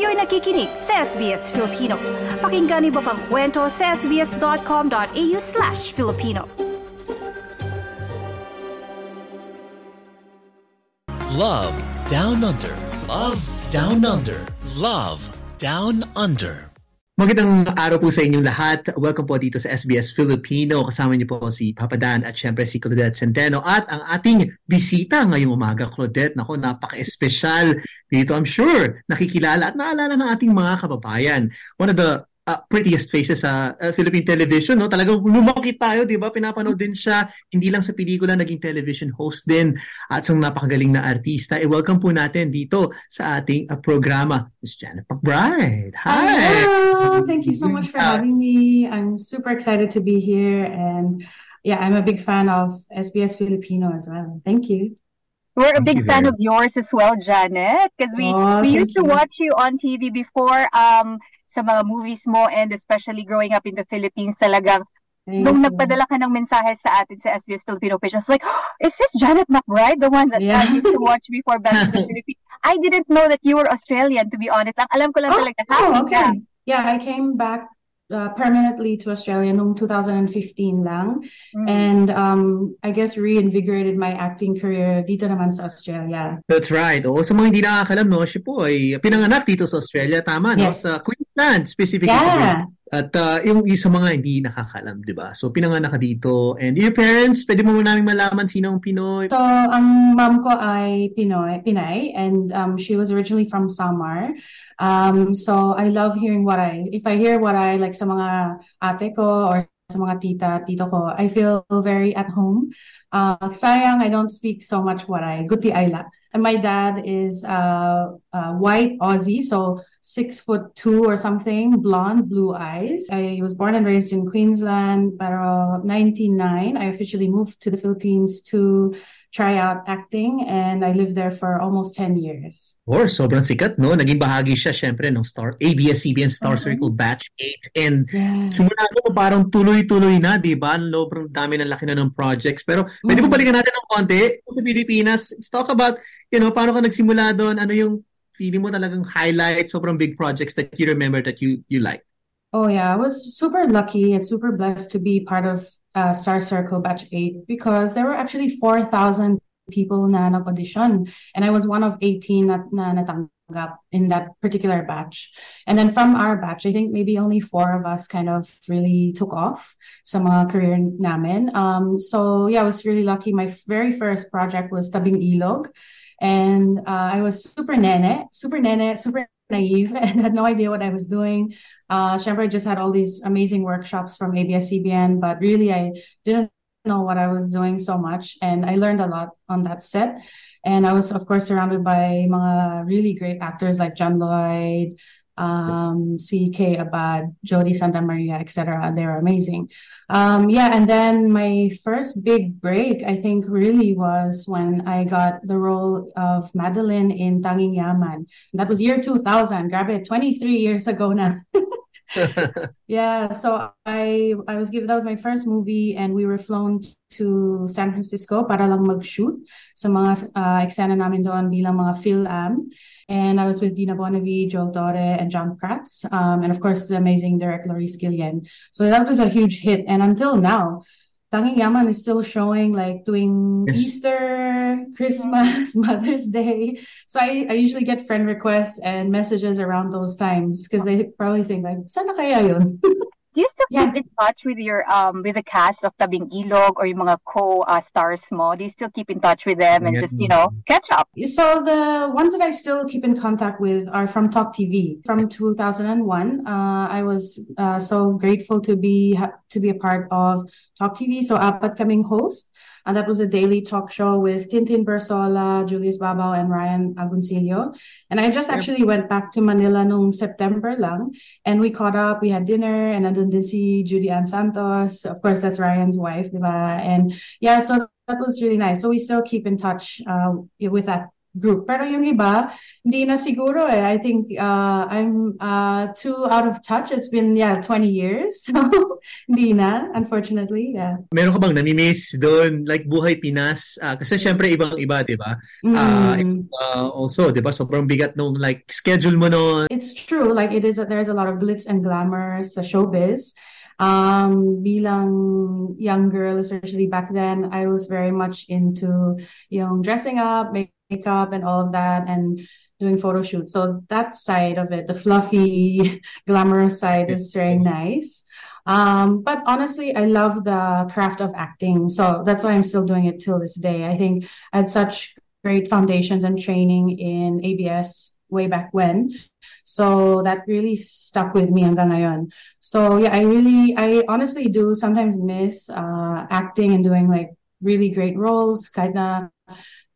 Kayo'y nakikinig sa SBS Filipino. Pakinggan niyo pa ang kwento sa sbs.com.au slash Filipino. Love Down Under. Love Down Under. Love Down Under. Magandang araw po sa inyong lahat. Welcome po dito sa SBS Filipino. Kasama niyo po si Papa Dan at syempre si Claudette Centeno at ang ating bisita ngayong umaga, Claudette. Nako, napaka-espesyal dito. I'm sure nakikilala at naalala ng ating mga kababayan. One of the uh, prettiest faces sa uh, Philippine television, no? Talagang lumaki tayo, 'di ba? Pinapanood din siya hindi lang sa pelikula, naging television host din at isang napakagaling na artista. E welcome po natin dito sa ating uh, programa, Ms. Janet McBride. Hi. Hello. Thank you so much for having me. I'm super excited to be here and yeah, I'm a big fan of SBS Filipino as well. Thank you. We're a big you fan of yours as well, Janet, because we Oh, we used to you. watch you on TV before um sa mga movies mo and especially growing up in the Philippines talagang Thank nung you. nagpadala ka ng mensahe sa atin sa SBS Filipino page, I was like, oh, is this Janet McBride, the one that Yeah. I used to watch before back in the Philippines? I didn't know that you were Australian, to be honest. Ang alam ko lang Oh, talaga, oh, okay. Yeah, I came back uh, permanently to Australia noong 2015 lang. Mm. And um, I guess reinvigorated my acting career dito naman sa Australia. That's right. Oo, sa mga hindi nakakalam, no, siya po ay pinanganak dito sa Australia, tama, no? Yes. Sa Queensland, specifically sa Yeah. At uh, yung, yung sa mga hindi nakakalam, di ba? So, pinanganak ka dito. And your parents, pwede mo namin malaman sino ang Pinoy. So, ang mom ko ay Pinoy, Pinay, and um, she was originally from Samar. Um, so, I love hearing what I, if I hear what I like sa mga ate ko or sa mga tita, tito ko, I feel very at home. Uh, sayang, I don't speak so much I, guti ayla. And my dad is uh, uh, white Aussie, so six foot two or something, blonde, blue eyes. I was born and raised in Queensland, but 99, I officially moved to the Philippines to try out acting, and I lived there for almost 10 years. Or sobrang sikat, no? Naging bahagi siya, syempre, ng Star, ABS-CBN Star Mhm. Circle Batch 8. And Yeah. simula mo, parang tuloy-tuloy na, di ba? Ang Sobrang dami ng laki na ng projects. Pero pwede mo balikan natin ng konti sa Pilipinas. Let's talk about, you know, paano ka nagsimula doon? Ano yung feeling mo talagang highlight, sobrang big projects that you remember that you you like? Oh yeah, I was super lucky and super blessed to be part of uh, Star Circle Batch 8 because there were actually 4,000 people na nag-audition and I was one of 18 na, na natanggap in that particular batch. And then from our batch, I think maybe only four of us kind of really took off sa mga career namin. Um, so yeah, I was really lucky. My very first project was Tabing Ilog and uh, I was super nene, super nene, super naive and had no idea what I was doing. Uh, just had all these amazing workshops from ABS-CBN, but really I didn't know what I was doing so much, and I learned a lot on that set. And I was, of course, surrounded by mga really great actors like John Lloyd, um, C.K. Abad, Jodi Santa Maria, etc. They're amazing. Um, yeah, and then my first big break, I think, really was when I got the role of Madeline in Tanging Yaman. That was year 2000. Grab it, 23 years ago na. Yeah, so I I was given that was my first movie and we were flown to San Francisco para lang mag-shoot sa mga uh, eksena namin doon bilang mga film. And I was with Dina Bonnevie, Joel Torre, and John Prats. Um, and of course, the amazing director Laurice Guillen. So that was a huge hit. And until now, Yaman is still showing like doing Yes. Easter, Christmas, Mother's Day. So I, I usually get friend requests and messages around those times because they probably think like, sana kaya yun? Do you still Yeah. keep in touch with your um with the cast of Tabing Ilog or yung mga co uh, stars mo? Do you still keep in touch with them and Yeah. just, you know, catch up? So the ones that I still keep in contact with are from Talk TV from 2001. Uh, I was uh, so grateful to be ha- to be a part of Talk TV. So apat kaming host. And that was a daily talk show with Tintin Bersola, Julius Babao, and Ryan Agoncillo. And I just Yep. actually went back to Manila noong September lang. And we caught up, we had dinner, and nandun din si Judy Ann Santos. Of course, that's Ryan's wife, diba? And yeah, so that was really nice. So we still keep in touch uh, with that group. Pero yung iba, hindi na siguro eh. I think uh, I'm uh, too out of touch. It's been, yeah, 20 years. So, hindi na, unfortunately, yeah. Meron ka bang namimiss doon? Like, buhay Pinas? Uh, kasi syempre, ibang-iba, di ba? Uh, Mm. uh, also, di ba? Sobrang bigat nung like, schedule mo noon. It's true. Like it is, there's a lot of glitz and glamour sa showbiz. Um, bilang young girl, especially back then, I was very much into yung dressing up, makeup, and all of that, and doing photo shoots. So that side of it, the fluffy, glamorous side, is very nice. Um, but honestly, I love the craft of acting. So that's why I'm still doing it till this day. I think I had such great foundations and training in ABS way back when. So that really stuck with me hanggang ngayon. So yeah, I really, I honestly do sometimes miss uh, acting and doing like really great roles, kind of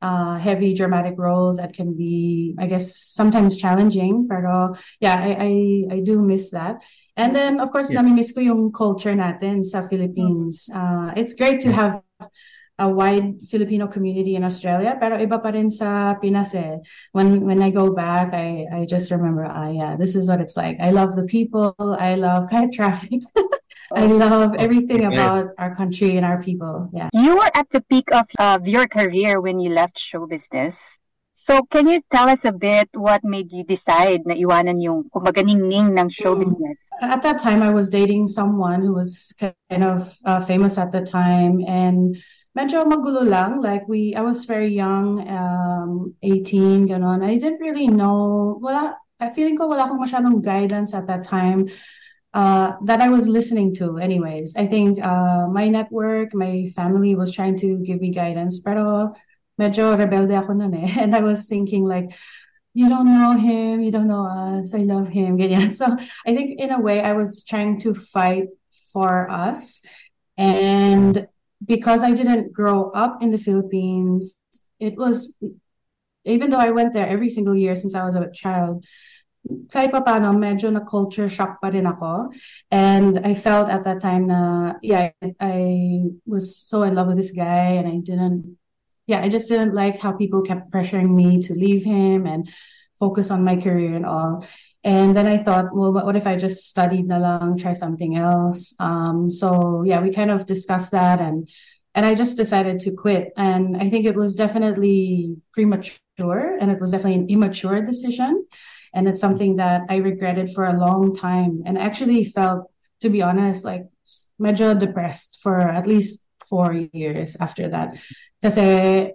uh, heavy dramatic roles that can be, I guess, sometimes challenging. Pero yeah, I, I, I do miss that. And then, of course, Yeah. nami-miss ko yung culture natin sa Philippines. Uh, it's great to have a wide Filipino community in Australia, pero iba pa rin sa Pinas eh. When when I go back, I I just remember, ah yeah, this is what it's like. I love the people. I love kahit traffic. I love everything about our country and our people. Yeah. You were at the peak of, of your career when you left show business. So can you tell us a bit what made you decide na iwanan yung kumbaga ningning ng show Mm. business? At that time, I was dating someone who was kind of uh, famous at the time, and medyo magulo lang. Like we, I was very young, um, 18, ganon. I didn't really know. Wala, I feeling ko wala akong masyadong guidance at that time. Uh, that I was listening to, anyways. I think uh, my network, my family was trying to give me guidance, pero medyo rebelde ako nun eh. And I was thinking like, you don't know him, you don't know us, I love him, ganyan. So I think in a way I was trying to fight for us. And because I didn't grow up in the Philippines, it was, even though I went there every single year since I was a child, kahit pa paano, medyo na culture shock pa rin ako. And I felt at that time na, yeah, I, I was so in love with this guy and I didn't, yeah, I just didn't like how people kept pressuring me to leave him and focus on my career and all. And then I thought, well, what, if I just studied na lang, try something else? Um, so yeah, we kind of discussed that and and I just decided to quit. And I think it was definitely premature and it was definitely an immature decision. And it's something that I regretted for a long time and actually felt, to be honest, like medyo depressed for at least four years after that. Because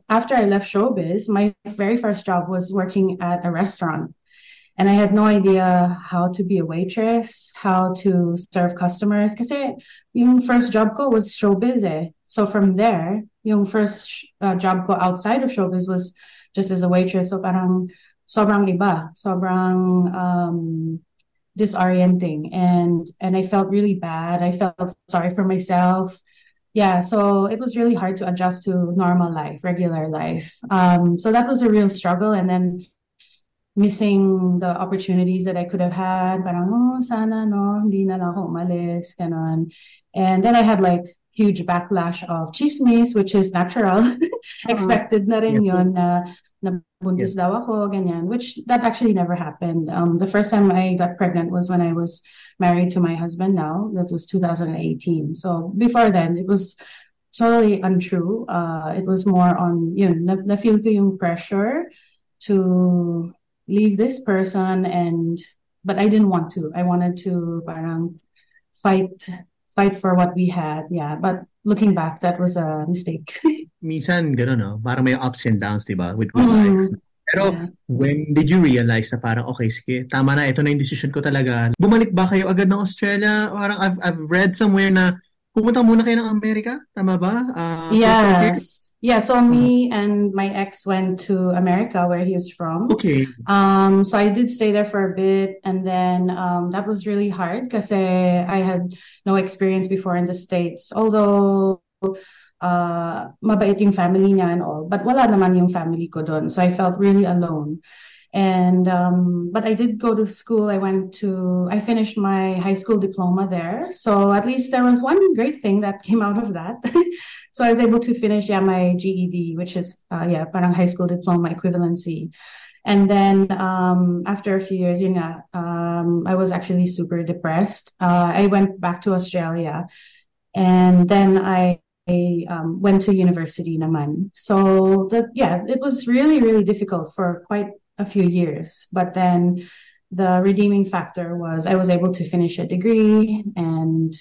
after I left showbiz, my very first job was working at a restaurant. And I had no idea how to be a waitress, how to serve customers. Kasi yung first job ko was showbiz eh. So from there, yung first uh, job ko outside of showbiz was just as a waitress. So parang sobrang iba, sobrang um, disorienting, and and I felt really bad. I felt sorry for myself. Yeah, so it was really hard to adjust to normal life, regular life. Um, so that was a real struggle, and then missing the opportunities that I could have had. Parang, oh, sana, no, hindi na lang ako umalis, ganon. And then I had like huge backlash of chismis, which is natural. Expected na rin Yeah. yun na nabuntis daw ako, ganyan, which that actually never happened. Um, the first time I got pregnant was when I was married to my husband now. That was 2018. So before then, it was totally untrue. Uh, it was more on, yun, na, na-feel ko yung pressure to leave this person and, but I didn't want to. I wanted to parang fight, fight for what we had. Yeah. But looking back, that was a mistake. Minsan, gano'n, no? Parang may ups and downs, di ba? With, with life. Mm, Pero, yeah. when did you realize na parang, okay, sige, tama na, ito na yung decision ko talaga. Bumalik ba kayo agad ng Australia? Parang, I've, I've read somewhere na pumunta muna kayo ng Amerika? Tama ba? Uh? Yes. Yeah, so me and my ex went to America where he was from. Okay. Um, so I did stay there for a bit, and then um, that was really hard because I had no experience before in the States. Although uh, mabait yung family niya and all. But wala naman yung family ko doon. So I felt really alone. And um, but I did go to school. I went to I finished my high school diploma there. So at least there was one great thing that came out of that. so I was able to finish yeah my GED, which is uh, yeah parang high school diploma equivalency. And then um, after a few years, you know, um, I was actually super depressed. Uh, I went back to Australia, and then I I um, went to university naman. So yeah, it was really really difficult for quite a few years. But then the redeeming factor was I was able to finish a degree and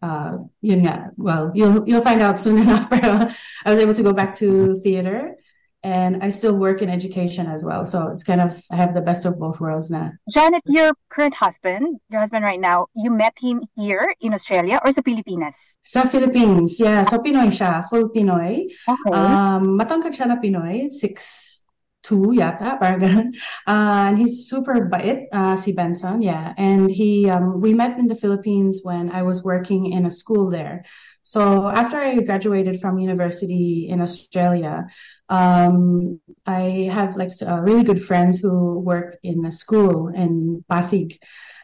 uh, yun nga, well, you'll you'll find out soon enough. I was able to go back to theater and I still work in education as well. So it's kind of I have the best of both worlds now. Janette, your current husband, your husband right now, you met him here in Australia or sa Pilipinas? Sa Philippines, yeah. So Pinoy siya, full Pinoy. Okay. Um, matangkad siya na Pinoy, six two yata, parang Uh, and he's super bait, uh, si Benson, yeah. And he, um, we met in the Philippines when I was working in a school there. So after I graduated from university in Australia, um, I have like uh, really good friends who work in a school in Pasig.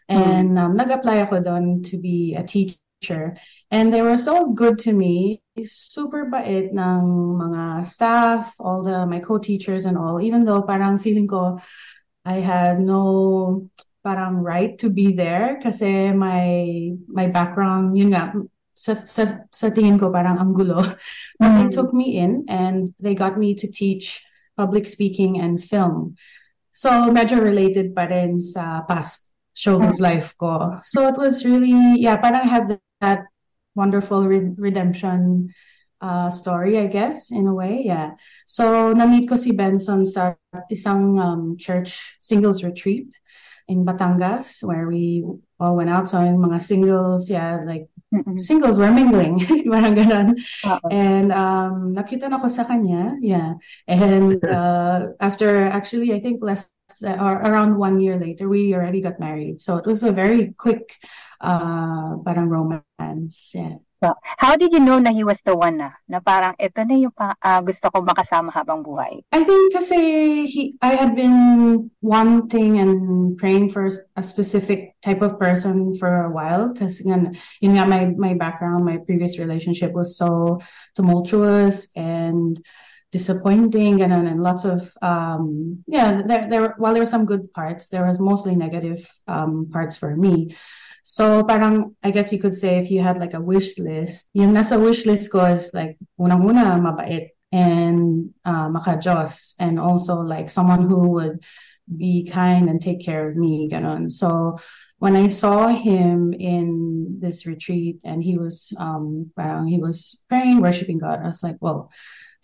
And um, nag-apply ako doon to be a teacher. And they were so good to me. Super bait ng mga staff, all the my co-teachers and all. Even though parang feeling ko I had no parang right to be there kasi my my background, yun nga, sa, sa, sa tingin ko parang ang gulo. But they took me in and they got me to teach public speaking and film. So medyo related pa rin sa past showbiz life ko. So it was really, yeah, parang I have that wonderful re- redemption uh, story, I guess, in a way, yeah. So na-meet ko si Benson sa isang um, church singles retreat in Batangas where we all went out. So yung mga singles, yeah, like Mm-mm. singles were mingling, parang ganun. Oo. And um, nakita na ko sa kanya, yeah. And uh, after actually, I think less or around one year later, we already got married. So it was a very quick, uh, parang romance, yeah. So, how did you know na he was the one na? Na parang ito na yung pa, ah, gusto kong makasama habang buhay. I think kasi he, I had been wanting and praying for a specific type of person for a while because yun nga my my background, my previous relationship was so tumultuous and disappointing and and lots of um yeah there there while there were some good parts there was mostly negative um parts for me so parang I guess you could say if you had like a wish list yung nasa wish list ko is like unang-una mabait and uh, makajos and also like someone who would be kind and take care of me ganon so when I saw him in this retreat and he was um he was praying worshiping God I was like whoa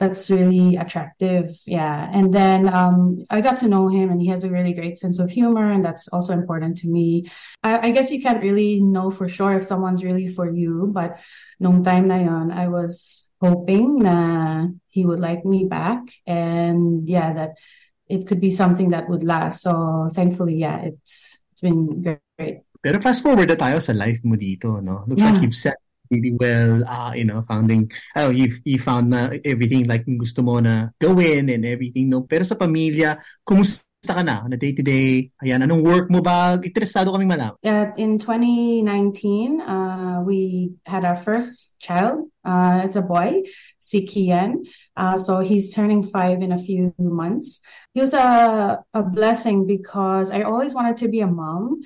that's really attractive. Yeah. And then um, i got to know him and he has a really great sense of humor and that's also important to me. I, I guess you can't really know for sure if someone's really for you but nung time na yon i was hoping na he would like me back and yeah that it could be something that would last. So thankfully yeah it's it's been great. Pero fast forward na tayo sa life mo dito, no? Looks like you've set really well, uh, you know, founding, oh, you you found na everything like gusto mo na gawin and everything, no? Pero sa pamilya, kumusta ka na? Na day-to-day, ayan, anong work mo ba? Interesado kaming malaman. Uh, in 2019, uh, we had our first child. Uh, it's a boy, si Kian. Uh, so he's turning five in a few months. He was a, a blessing because I always wanted to be a mom.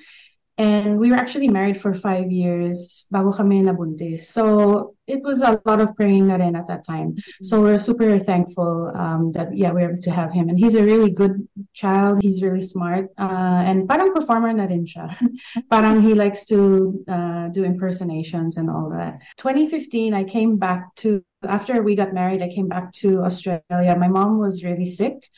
And we were actually married for five years bago kami nabuntis. So it was a lot of praying na rin at that time. So we're super thankful um, that, yeah, we were able to have him. And he's a really good child. He's really smart. Uh, and parang performer na rin siya. parang he likes to uh, do impersonations and all that. 2015, I came back to, after we got married, I came back to Australia. My mom was really sick.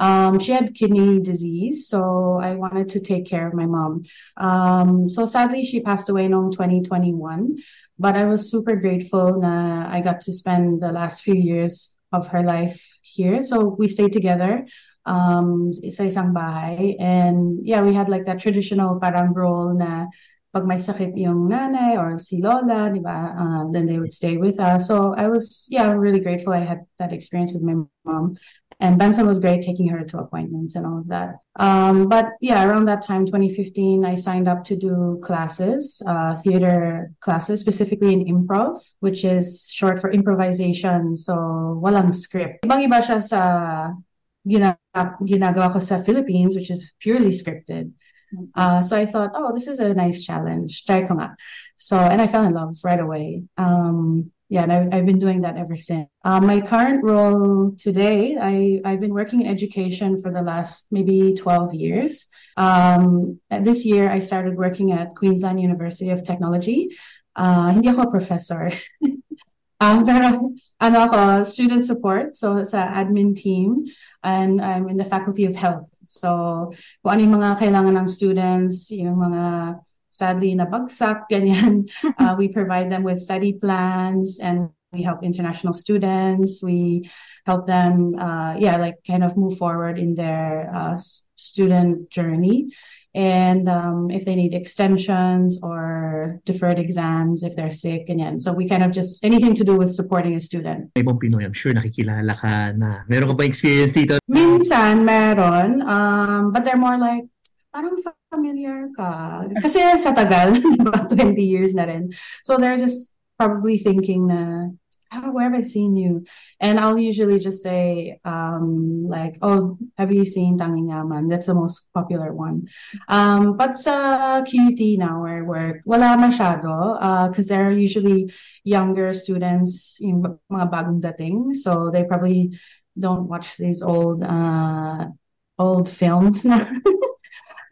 Um, she had kidney disease, so I wanted to take care of my mom. Um, so sadly, she passed away in 2021, but I was super grateful I got to spend the last few years of her life here. So we stayed together um, sa isang bahay. And yeah, we had like that traditional parang role na pag may sakit yung nanay or si lola, di ba, uh, then they would stay with us. So I was, yeah, really grateful I had that experience with my mom. And Benson was great taking her to appointments and all of that. Um, but yeah, around that time, 2015, I signed up to do classes, uh, theater classes, specifically in improv, which is short for improvisation. So walang script. Ibang iba siya sa ginagawa ko sa Philippines, which is purely scripted. Uh, so I thought, oh, this is a nice challenge. Try. So, and I fell in love right away. Um, yeah, and I, have been doing that ever since. Uh, my current role today, I, I've been working in education for the last maybe 12 years. Um, this year, I started working at Queensland University of Technology. Uh, hindi ako professor. um, pero ano ako, student support, so sa admin team and I'm in the Faculty of Health. So, kung ano yung mga kailangan ng students, yung mga sadly nabagsak, ganyan, uh, we provide them with study plans and we help international students. We help them, uh, yeah, like kind of move forward in their uh, student journey. and um, if they need extensions or deferred exams if they're sick and so we kind of just anything to do with supporting a student. Ibang Pinoy I'm sure nakikilala ka na. Meron ka ba experience dito? Minsan meron um, but they're more like parang familiar ka kasi sa tagal 20 years na rin so they're just probably thinking na oh, where have I seen you? And I'll usually just say, um, like, oh, have you seen Tanging Yaman? That's the most popular one. Um, but sa QT now where I work, wala masyado, because uh, they're usually younger students, yung mga bagong dating. So they probably don't watch these old, uh, old films.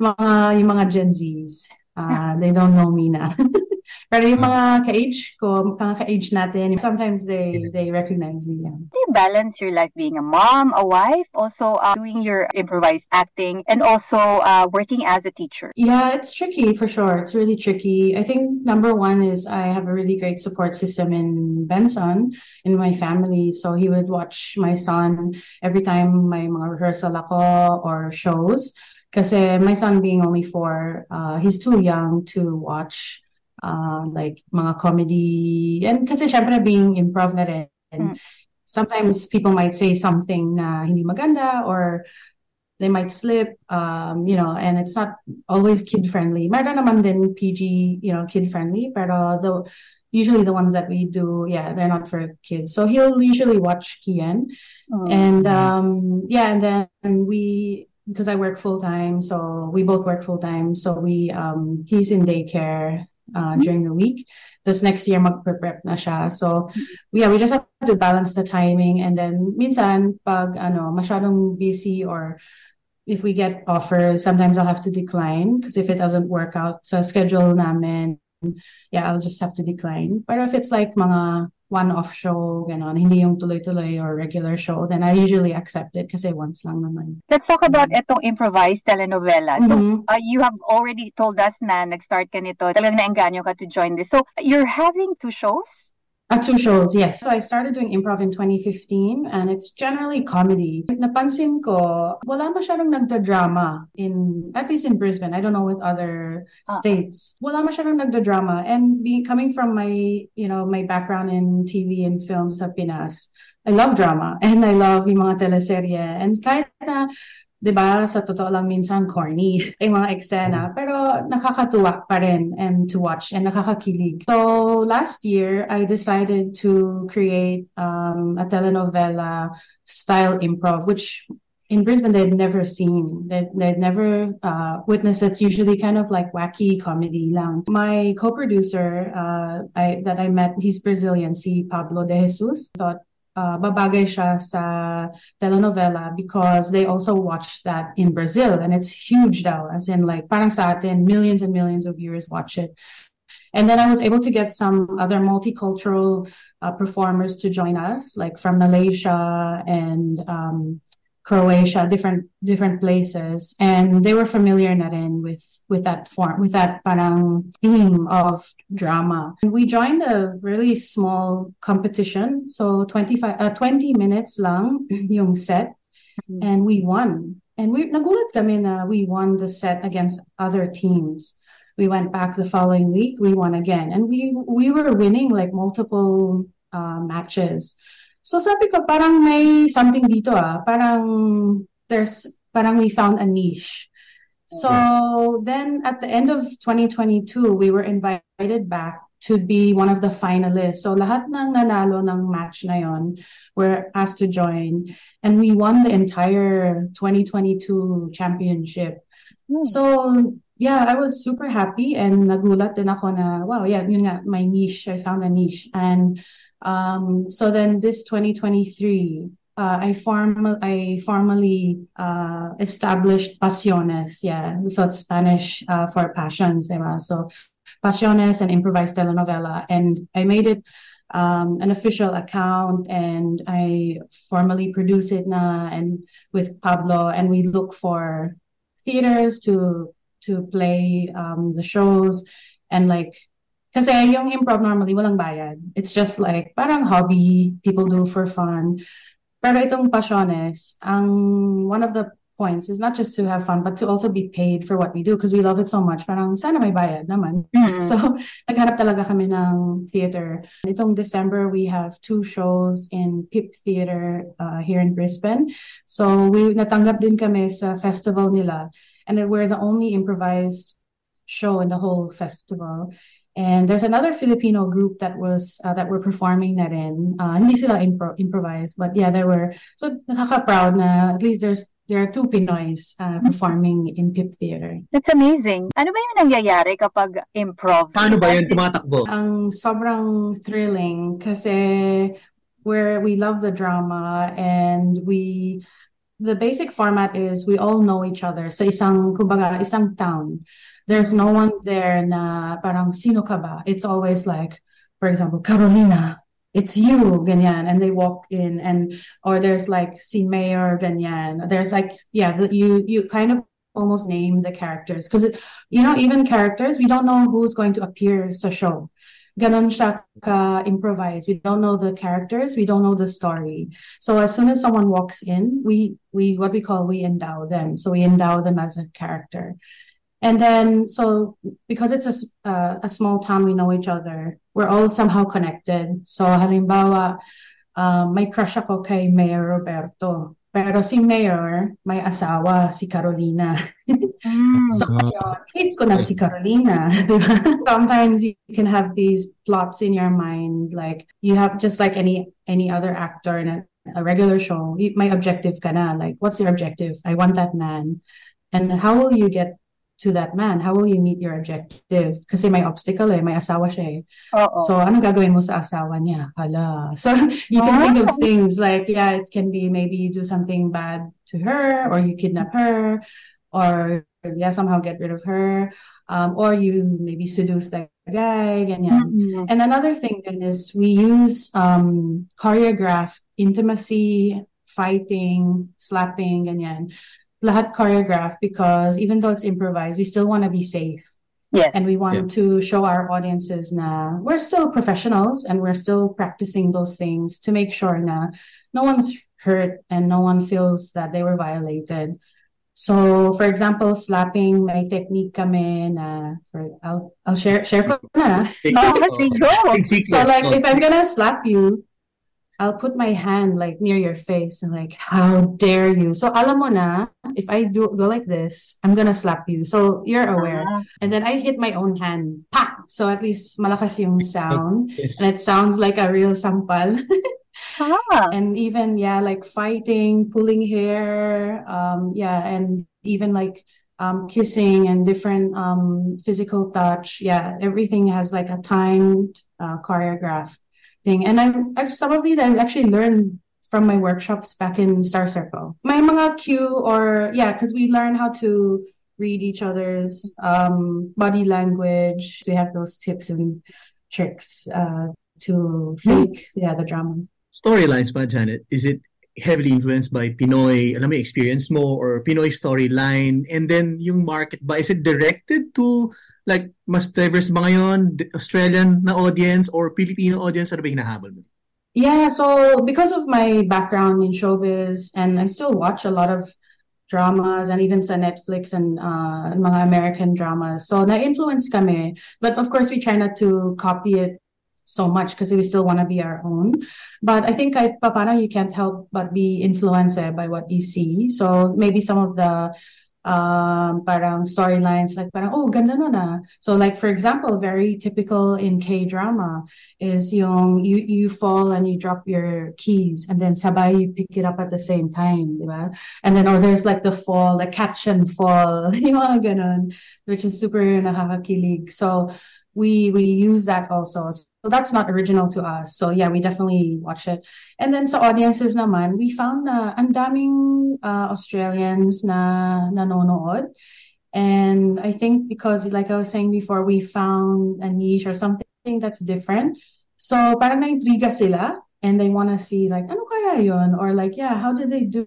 mga, yung mga Gen Zs. Uh, they don't know me na. Pero yung mga ka-age ko, mga ka-age natin, sometimes they they recognize me. Yeah. Do you balance your life being a mom, a wife, also uh, doing your improvised acting, and also uh, working as a teacher? Yeah, it's tricky for sure. It's really tricky. I think number one is I have a really great support system in Benson, in my family. So he would watch my son every time my mga rehearsal ako or shows. Kasi my son being only four, uh, he's too young to watch uh, like mga comedy. And kasi syempre being improv na rin, mm. sometimes people might say something na hindi maganda or they might slip, um, you know, and it's not always kid friendly. Meron naman din PG, you know, kid friendly, pero the usually the ones that we do, yeah, they're not for kids. So he'll usually watch Kian, oh. and um, yeah, and then we because I work full time, so we both work full time. So we um, he's in daycare uh, mm-hmm. during the week. This next year, mag-prep na siya. So, yeah, we just have to balance the timing. And then, minsan, pag, ano, masyadong busy or if we get offers, sometimes I'll have to decline because if it doesn't work out sa schedule namin, yeah, I'll just have to decline. But if it's like mga one-off show, ganon, hindi yung tuloy-tuloy or regular show, then I usually accept it kasi once lang naman. Let's talk about itong improvised telenovela. Mm-hmm. So, uh, you have already told us na nag-start ka nito, talagang naengganyo ka to join this. So, you're having two shows? Uh, two shows, yes. So I started doing improv in 2015 and it's generally comedy. Napansin ko, wala masyadong nagda-drama in, at least in Brisbane. I don't know with other uh-huh. states. Wala masyadong nagda-drama. And be, coming from my, you know, my background in TV and films sa Pinas, I love drama and I love yung mga teleserye. And kahit na 'di ba, sa totoo lang minsan corny yung mga eksena, pero nakakatuwa pa rin and to watch and nakakakilig. So last year, I decided to create um, a telenovela style improv, which in Brisbane they'd never seen. They'd, they'd never uh, witnessed. It's usually kind of like wacky comedy lang. My co-producer uh, I, that I met, he's Brazilian, si Pablo de Jesus. Thought uh, babagay siya sa telenovela because they also watch that in Brazil and it's huge daw as in like parang sa atin millions and millions of viewers watch it and then I was able to get some other multicultural uh, performers to join us like from Malaysia and um, Croatia, different different places, and they were familiar na rin with with that form, with that parang theme of drama. And we joined a really small competition, so 25 uh, 20 minutes lang yung set, mm-hmm. and we won. And we nagulat kami na we won the set against other teams. We went back the following week. We won again, and we we were winning like multiple uh, matches. So sabi ko, parang may something dito ah. Parang there's parang we found a niche. So yes. then at the end of 2022, we were invited back to be one of the finalists. So lahat ng nanalo ng match na yon were asked to join and we won the entire 2022 championship. Mm. So yeah, I was super happy and nagulat din ako na wow, yeah, yun nga, my niche, I found a niche. And um so then this 2023 uh, I form I formally uh, established Pasiones. Yeah, so it's Spanish uh, for passions. Diba? So Pasiones and improvised telenovela, and I made it um, an official account, and I formally produce it na and with Pablo, and we look for theaters to to play um, the shows and like Kasi yung improv normally walang bayad. It's just like parang hobby people do for fun. Pero itong Pasiones, ang one of the points is not just to have fun, but to also be paid for what we do because we love it so much. Parang sana may bayad naman. Mm-hmm. So, naghanap talaga kami ng theater. Itong December, we have two shows in PIP Theater uh, here in Brisbane. So, we natanggap din kami sa festival nila. And we're the only improvised show in the whole festival. And there's another Filipino group that was uh, that were performing na rin. Uh, hindi sila impro- improvised, but yeah, there were. So nakaka-proud na at least there's there are two Pinoys uh, performing in PIP Theater. That's amazing. Ano ba yung nangyayari kapag improv? Paano ba yun tumatakbo? Ang sobrang thrilling kasi where we love the drama and we the basic format is we all know each other sa isang kumbaga isang town there's no one there na parang sino ka ba? It's always like, for example, Carolina, it's you, ganyan. And they walk in and, or there's like, si Mayor, ganyan. There's like, yeah, you, you kind of almost name the characters. Because, you know, even characters, we don't know who's going to appear sa show. Ganon siya ka-improvise. We don't know the characters. We don't know the story. So as soon as someone walks in, we, we, what we call, we endow them. So we endow them as a character. And then, so because it's a, uh, a small town, we know each other. We're all somehow connected. So halimbawa, um, may crush ako kay Mayor Roberto. Pero si Mayor, may asawa, si Carolina. Mm. so, yun, hate ko na si Carolina. Sometimes you can have these plots in your mind, like you have just like any any other actor in a, a regular show. My objective ka na, like, what's your objective? I want that man. And how will you get to that man? How will you meet your objective? Kasi may obstacle eh, may asawa siya eh. Uh-oh. So, anong gagawin mo sa asawa niya? Hala. So, you can think of things like, yeah, it can be maybe you do something bad to her or you kidnap her or yeah, somehow get rid of her. Um, or you maybe seduce that guy, ganyan. Mm-hmm. And another thing then is we use um, choreographed intimacy, fighting, slapping, ganyan lahat choreographed because even though it's improvised, we still want to be safe. Yes. And we want yeah. to show our audiences na we're still professionals and we're still practicing those things to make sure na no one's hurt and no one feels that they were violated. So, for example, slapping, may technique kami na, for, I'll, I'll share, share ko na. oh, so, like, if I'm gonna slap you, I'll put my hand like near your face and like, how dare you? So alam mo na, if I do go like this, I'm gonna slap you. So you're aware. Uh-huh. And then I hit my own hand. Pa! So at least malakas yung sound. and it sounds like a real sampal. ah. And even, yeah, like fighting, pulling hair, um, yeah, and even like um, kissing and different um, physical touch. Yeah, everything has like a timed uh, choreographed thing. And I, some of these I've actually learned from my workshops back in Star Circle. My mga cue or yeah, because we learn how to read each other's um, body language. So we have those tips and tricks uh, to fake yeah the drama. Storylines ba, Janette? Is it heavily influenced by Pinoy, alam mo, experience mo or Pinoy storyline? And then yung market ba, is it directed to like mas diverse ba ngayon Australian na audience or Filipino audience ano ba hinahabol mo? Yeah, so because of my background in showbiz and I still watch a lot of dramas and even sa Netflix and uh, mga American dramas. So na-influence kami. But of course, we try not to copy it so much because we still want to be our own. But I think I, Papana, you can't help but be influenced by what you see. So maybe some of the um, parang storylines like parang, oh, ganda no na. So like, for example, very typical in K-drama is yung, you, you fall and you drop your keys and then sabay you pick it up at the same time, diba? And then, or there's like the fall, the catch and fall, yung mga ganun, which is super nakakakilig. So we, we use that also. So that's not original to us. So yeah, we definitely watch it. And then sa audiences naman, we found na ang daming uh, Australians na nanonood. And I think because like I was saying before, we found a niche or something that's different. So parang na-intriga sila and they want to see like, ano kaya yun? Or like, yeah, how did they do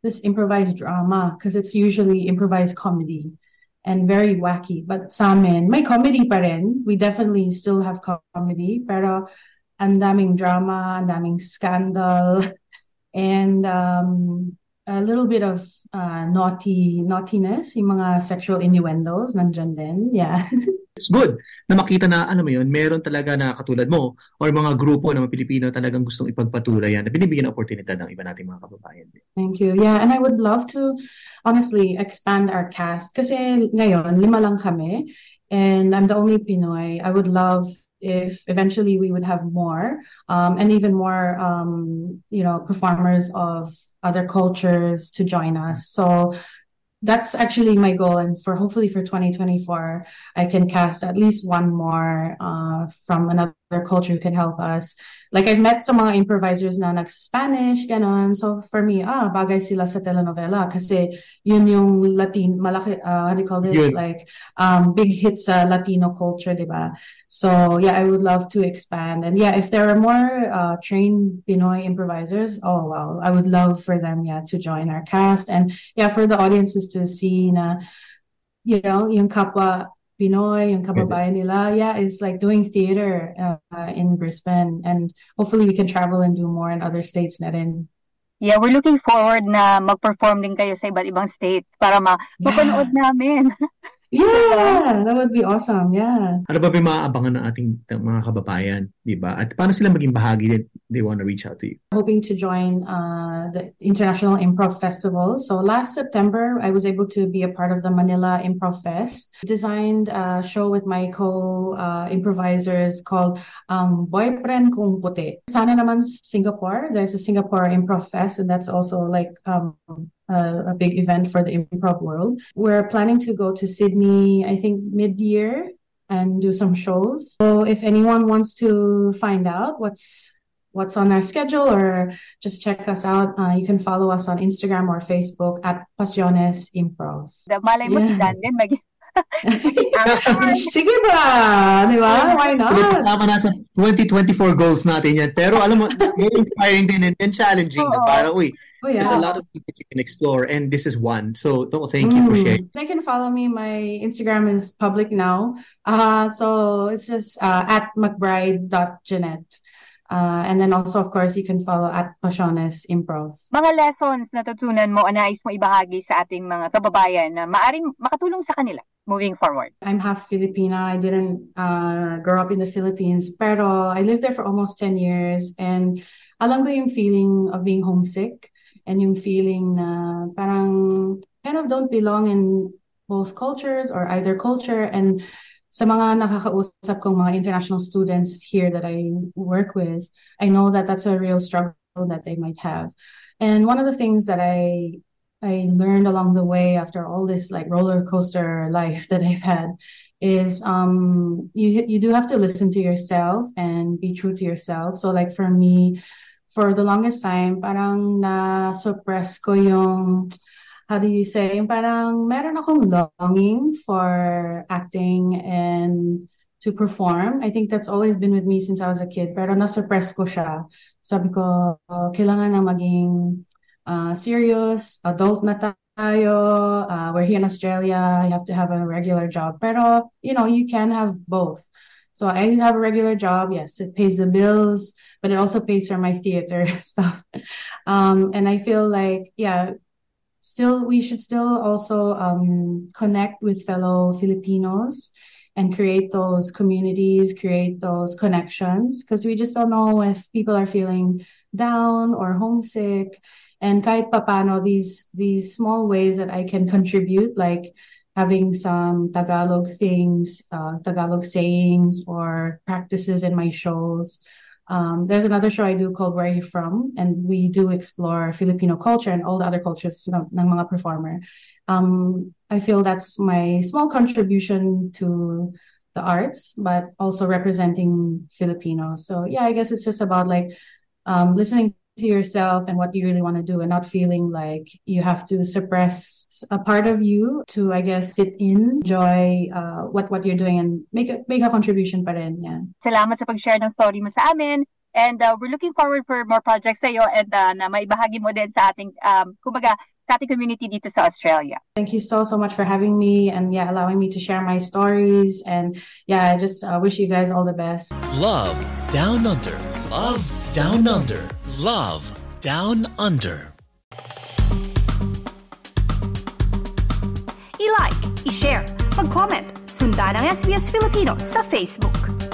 this improvised drama? Because it's usually improvised comedy and very wacky. But sa amin, may comedy pa rin. We definitely still have comedy. Pero ang daming drama, ang daming scandal, and um, a little bit of uh, naughty naughtiness, yung mga sexual innuendos, nandyan din. Yeah. It's good na makita na, ano mo yun, meron talaga na katulad mo or mga grupo ng mga Pilipino talagang gustong ipagpatuloy yan na binibigyan ng oportunidad ng iba nating mga kababayan. Thank you. Yeah, and I would love to honestly expand our cast kasi ngayon, lima lang kami and I'm the only Pinoy. I would love if eventually we would have more um, and even more um, you know performers of other cultures to join us. So that's actually my goal and for hopefully for 2024 i can cast at least one more uh, from another culture who can help us like I've met some mga improvisers na nag-Spanish, ganon. So for me, ah, bagay sila sa telenovela kasi yun yung Latin, malaki, uh, how do you call this? Yun. Like, um, big hits sa Latino culture, di ba? So yeah, I would love to expand. And yeah, if there are more uh, trained Pinoy improvisers, oh wow, I would love for them, yeah, to join our cast. And yeah, for the audiences to see na, you know, yung kapwa Pinoy, yung kababayan nila, yeah, is like doing theater uh, in Brisbane. And hopefully we can travel and do more in other states na rin. Yeah, we're looking forward na mag-perform din kayo sa iba't ibang states para ma-mapanood namin. Yeah, that would be awesome. Yeah. Ano ba ba maaabangan ng ating mga kababayan, di ba? At paano sila maging bahagi that they want to reach out to you? Hoping to join uh, the International Improv Festival. So last September, I was able to be a part of the Manila Improv Fest. Designed a show with my co-improvisers uh, called Ang um, Boyfriend Kung Puti. Sana naman Singapore. There's a Singapore Improv Fest and that's also like um, a big event for the improv world. We're planning to go to Sydney, I think mid year and do some shows. So if anyone wants to find out what's what's on our schedule or just check us out, uh, you can follow us on Instagram or Facebook at Pasiones Improv. Malay mo yeah. si Dan din mag Sige ba? Di ba? Why not? Kasama na sa 2024 goals natin yan. Pero alam mo, very inspiring din and, and challenging oh, na para, uy, oh, yeah. there's a lot of things that you can explore and this is one. So, thank you mm. for sharing. They can follow me. My Instagram is public now. Uh, so, it's just uh, at mcbride.jeanette. Uh, and then also, of course, you can follow at Pasiones Improv. Mga lessons na natutunan mo, anais mo ibahagi sa ating mga kababayan na maaring makatulong sa kanila moving forward? I'm half Filipina. I didn't uh, grow up in the Philippines, pero I lived there for almost 10 years. And alam ko yung feeling of being homesick and yung feeling na parang kind of don't belong in both cultures or either culture. And sa mga nakakausap kong mga international students here that I work with, I know that that's a real struggle that they might have. And one of the things that I I learned along the way after all this like roller coaster life that I've had is um you you do have to listen to yourself and be true to yourself. So like for me, for the longest time, parang na suppress ko yung how do you say, parang meron akong longing for acting and to perform. I think that's always been with me since I was a kid. Pero na-suppress ko siya. Sabi ko, oh, kailangan na maging uh, serious, adult na tayo. Uh, we're here in Australia. You have to have a regular job. Pero, you know, you can have both. So I have a regular job. Yes, it pays the bills, but it also pays for my theater stuff. Um, and I feel like, yeah, still we should still also um, connect with fellow Filipinos and create those communities, create those connections because we just don't know if people are feeling down or homesick. And kahit papano, these these small ways that I can contribute, like having some Tagalog things, uh, Tagalog sayings or practices in my shows, um, there's another show I do called Where Are You From? And we do explore Filipino culture and all the other cultures ng, ng mga performer. Um, I feel that's my small contribution to the arts, but also representing Filipinos. So yeah, I guess it's just about like um, listening to yourself and what you really want to do and not feeling like you have to suppress a part of you to I guess fit in enjoy uh, what what you're doing and make a make a contribution pa rin yeah. Salamat sa pag-share ng story mo sa amin. And uh, we're looking forward for more projects sa iyo and uh, na maibahagi mo din sa ating um kumbaga sa ating community dito sa Australia. Thank you so so much for having me and yeah allowing me to share my stories and yeah I just uh, wish you guys all the best. Love Down Under. Love Down Under. Love Down Under. I-like, i-share, mag-comment, sundan ang SBS Filipino sa Facebook.